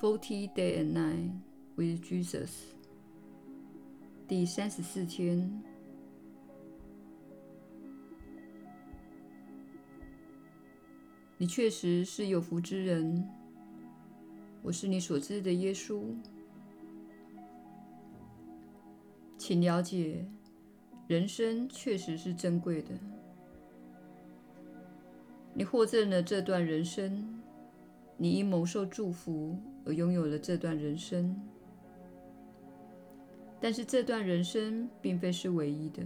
Forty Day and Night with Jesus，第三十四天。你确实是有福之人。我是你所知的耶稣。请了解，人生确实是珍贵的。你获赠了这段人生，你因蒙受祝福而拥有了这段人生。但是这段人生并非是唯一的。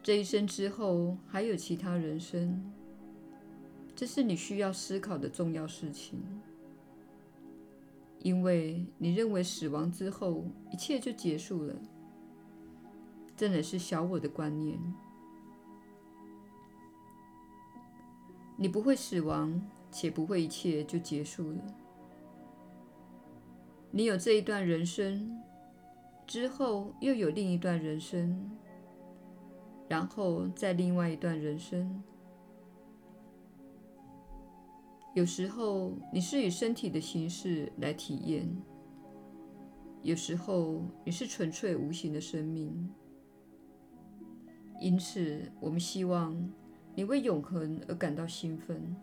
这一生之后还有其他人生。这是你需要思考的重要事情，因为你认为死亡之后一切就结束了，这乃是小我的观念。你不会死亡，且不会一切就结束了。你有这一段人生，之后又有另一段人生，然后再另外一段人生。有时候你是以身体的形式来体验，有时候你是纯粹无形的生命。因此，我们希望你为永恒而感到兴奋。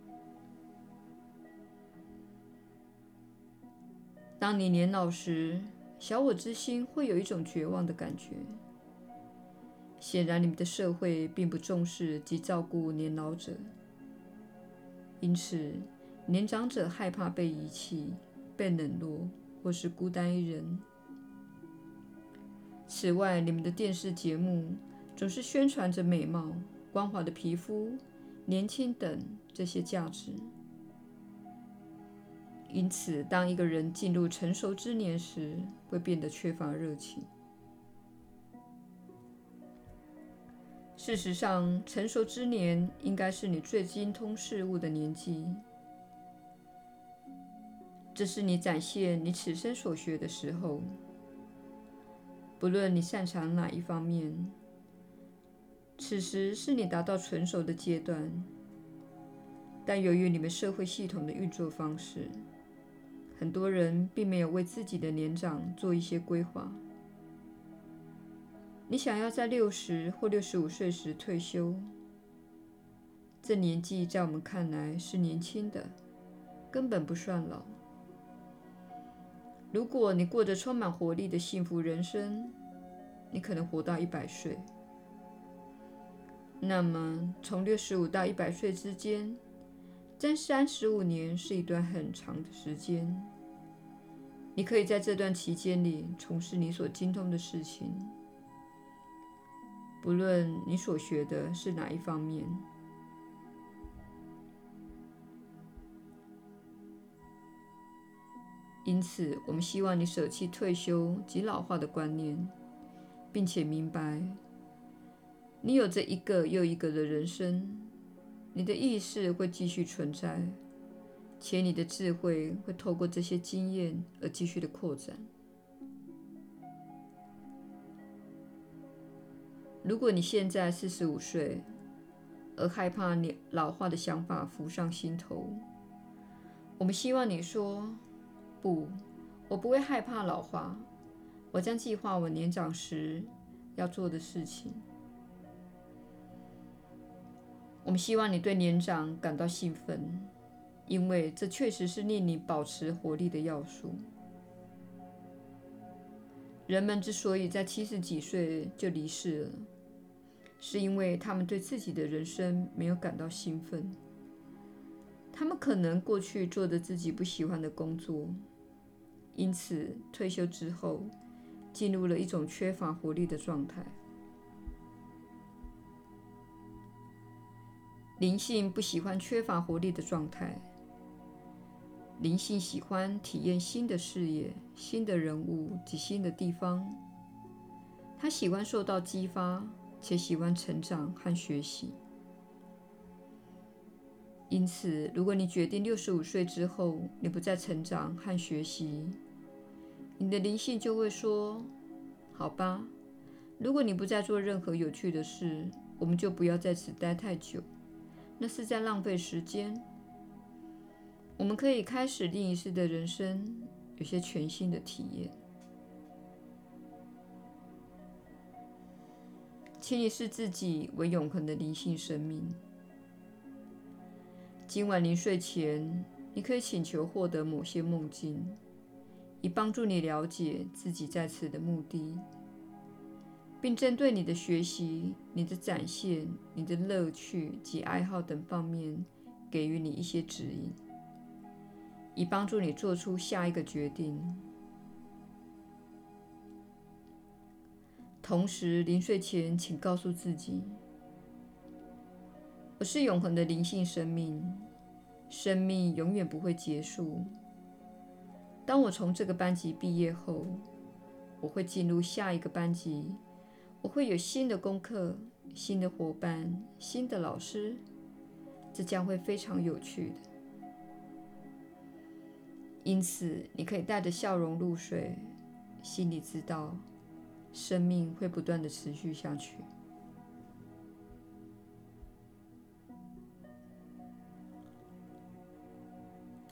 当你年老时，小我之心会有一种绝望的感觉。显然，你们的社会并不重视及照顾年老者，因此，年长者害怕被遗弃、被冷落，或是孤单一人。此外，你们的电视节目总是宣传着美貌、光滑的皮肤、年轻等这些价值。因此，当一个人进入成熟之年时，会变得缺乏热情。事实上，成熟之年应该是你最精通事物的年纪。这是你展现你此生所学的时候，不论你擅长哪一方面，此时是你达到成熟的阶段。但由于你们社会系统的运作方式，很多人并没有为自己的年长做一些规划。你想要在六十或六十五岁时退休，这年纪在我们看来是年轻的，根本不算老。如果你过着充满活力的幸福人生，你可能活到一百岁。那么，从六十五到一百岁之间，这三十五年是一段很长的时间。你可以在这段期间里从事你所精通的事情，不论你所学的是哪一方面。因此，我们希望你舍弃退休及老化的观念，并且明白，你有着一个又一个的人生，你的意识会继续存在，且你的智慧会透过这些经验而继续的扩展。如果你现在四十五岁，而害怕你老化的想法浮上心头，我们希望你说。不，我不会害怕老化。我将计划我年长时要做的事情。我们希望你对年长感到兴奋，因为这确实是令你保持活力的要素。人们之所以在七十几岁就离世了，是因为他们对自己的人生没有感到兴奋。他们可能过去做着自己不喜欢的工作，因此退休之后进入了一种缺乏活力的状态。灵性不喜欢缺乏活力的状态，灵性喜欢体验新的事业、新的人物及新的地方。他喜欢受到激发，且喜欢成长和学习。因此，如果你决定六十五岁之后你不再成长和学习，你的灵性就会说：“好吧，如果你不再做任何有趣的事，我们就不要在此待太久，那是在浪费时间。”我们可以开始另一世的人生，有些全新的体验。请你视自己为永恒的灵性生命。今晚临睡前，你可以请求获得某些梦境，以帮助你了解自己在此的目的，并针对你的学习、你的展现、你的乐趣及爱好等方面，给予你一些指引。以帮助你做出下一个决定。同时，临睡前，请告诉自己：“我是永恒的灵性生命，生命永远不会结束。当我从这个班级毕业后，我会进入下一个班级，我会有新的功课、新的伙伴、新的老师，这将会非常有趣的。”因此，你可以带着笑容入睡，心里知道，生命会不断地持续下去。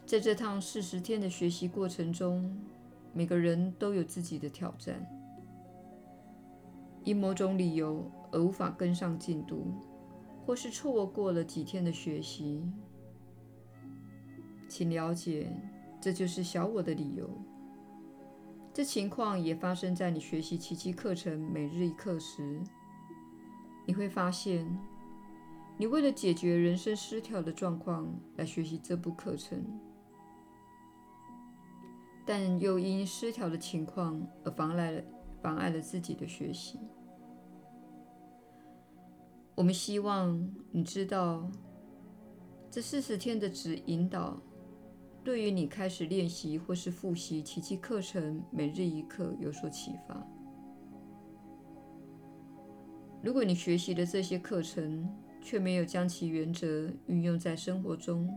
在这趟四十天的学习过程中，每个人都有自己的挑战，因某种理由而无法跟上进度，或是错过了几天的学习，请了解。这就是小我的理由。这情况也发生在你学习奇迹课程每日一课时。你会发现，你为了解决人生失调的状况来学习这部课程，但又因失调的情况而妨碍了妨碍了自己的学习。我们希望你知道，这四十天的指引导。对于你开始练习或是复习奇迹课程每日一课有所启发。如果你学习的这些课程却没有将其原则运用在生活中，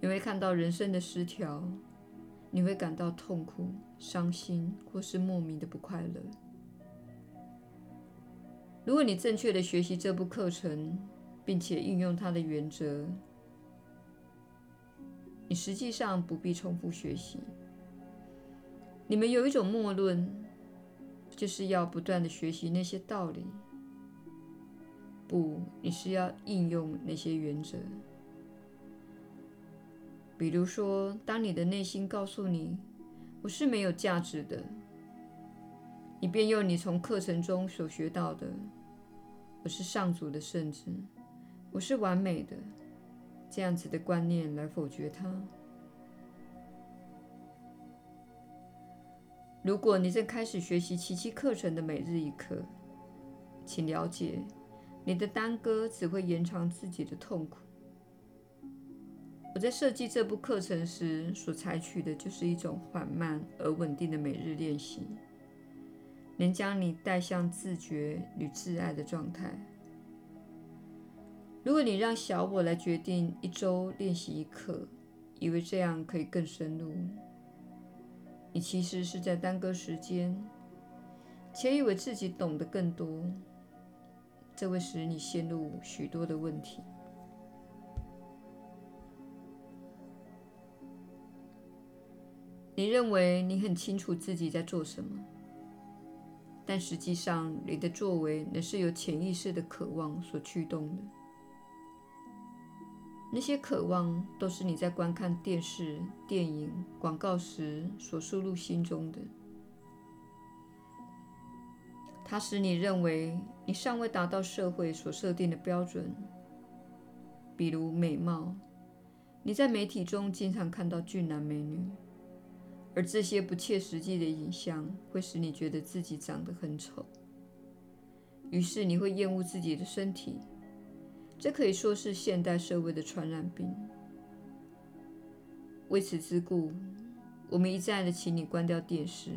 你会看到人生的失调，你会感到痛苦、伤心或是莫名的不快乐。如果你正确的学习这部课程，并且运用它的原则，你实际上不必重复学习。你们有一种默论，就是要不断地学习那些道理。不，你是要应用那些原则。比如说，当你的内心告诉你“我是没有价值的”，你便用你从课程中所学到的“我是上主的圣子”，“我是完美的”。这样子的观念来否决它。如果你正开始学习奇迹课程的每日一课，请了解，你的耽搁只会延长自己的痛苦。我在设计这部课程时所采取的就是一种缓慢而稳定的每日练习，能将你带向自觉与自爱的状态。如果你让小我来决定一周练习一课，以为这样可以更深入，你其实是在耽搁时间，且以为自己懂得更多，这会使你陷入许多的问题。你认为你很清楚自己在做什么，但实际上你的作为乃是由潜意识的渴望所驱动的。那些渴望都是你在观看电视、电影、广告时所输入心中的。它使你认为你尚未达到社会所设定的标准，比如美貌。你在媒体中经常看到俊男美女，而这些不切实际的影像会使你觉得自己长得很丑，于是你会厌恶自己的身体。这可以说是现代社会的传染病。为此之故，我们一再的请你关掉电视，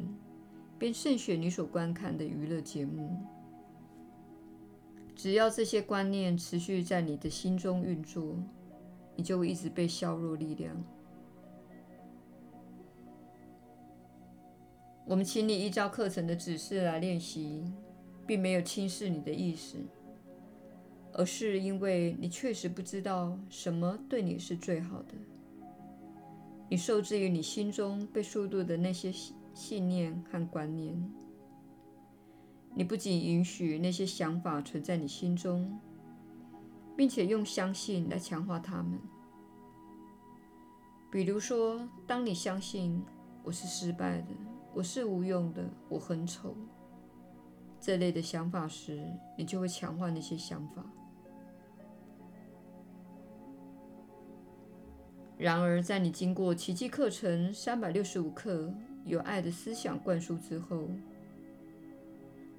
并慎选你所观看的娱乐节目。只要这些观念持续在你的心中运作，你就会一直被削弱力量。我们请你依照课程的指示来练习，并没有轻视你的意思。而是因为你确实不知道什么对你是最好的，你受制于你心中被输入的那些信念和观念。你不仅允许那些想法存在你心中，并且用相信来强化它们。比如说，当你相信我是失败的，我是无用的，我很丑，这类的想法时，你就会强化那些想法。然而，在你经过奇迹课程三百六十五课有爱的思想灌输之后，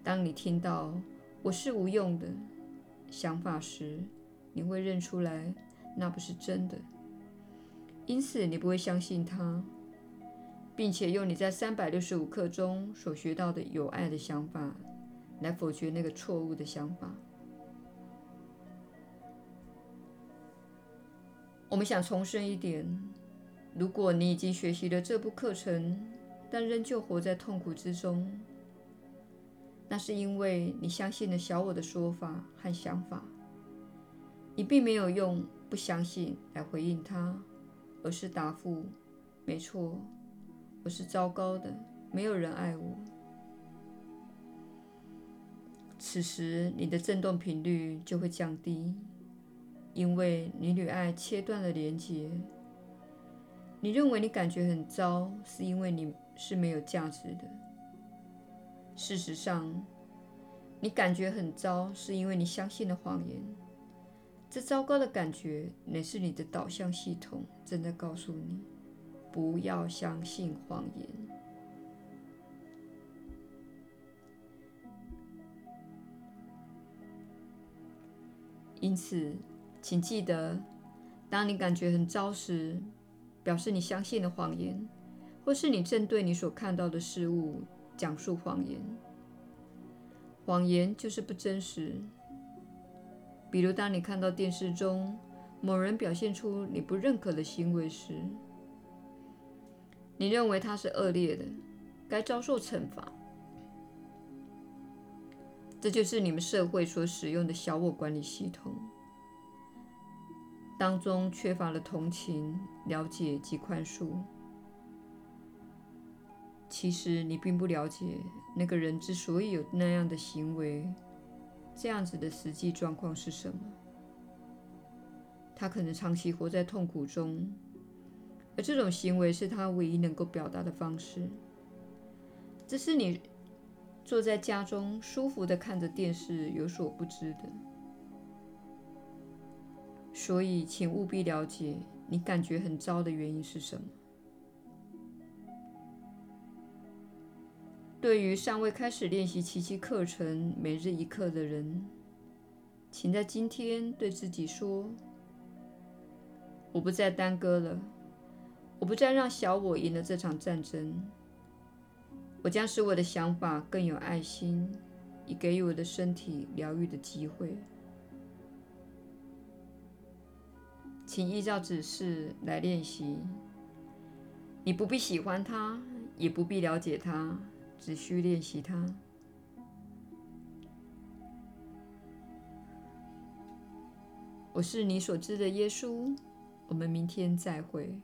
当你听到“我是无用的”想法时，你会认出来那不是真的，因此你不会相信它，并且用你在三百六十五课中所学到的有爱的想法来否决那个错误的想法。我们想重申一点：如果你已经学习了这部课程，但仍旧活在痛苦之中，那是因为你相信了小我的说法和想法，你并没有用不相信来回应他，而是答复：“没错，我是糟糕的，没有人爱我。”此时，你的振动频率就会降低，因为你与爱切断了连结。你认为你感觉很糟，是因为你是没有价值的。事实上，你感觉很糟，是因为你相信了谎言。这糟糕的感觉，乃是你的导向系统正在告诉你：不要相信谎言。因此，请记得，当你感觉很糟时，表示你相信了谎言，或是你正对你所看到的事物。讲述谎言，谎言就是不真实。比如，当你看到电视中某人表现出你不认可的行为时，你认为他是恶劣的，该遭受惩罚。这就是你们社会所使用的小我管理系统，当中缺乏了同情、了解及宽恕。其实你并不了解那个人之所以有那样的行为，这样子的实际状况是什么。他可能长期活在痛苦中，而这种行为是他唯一能够表达的方式。这是你坐在家中舒服的看着电视有所不知的。所以，请务必了解你感觉很糟的原因是什么。对于尚未开始练习奇迹课程每日一课的人，请在今天对自己说：“我不再耽搁了，我不再让小我赢了这场战争。我将使我的想法更有爱心，以给予我的身体疗愈的机会。请依照指示来练习。你不必喜欢它，也不必了解它。”只需练习它。我是你所知的耶稣。我们明天再会。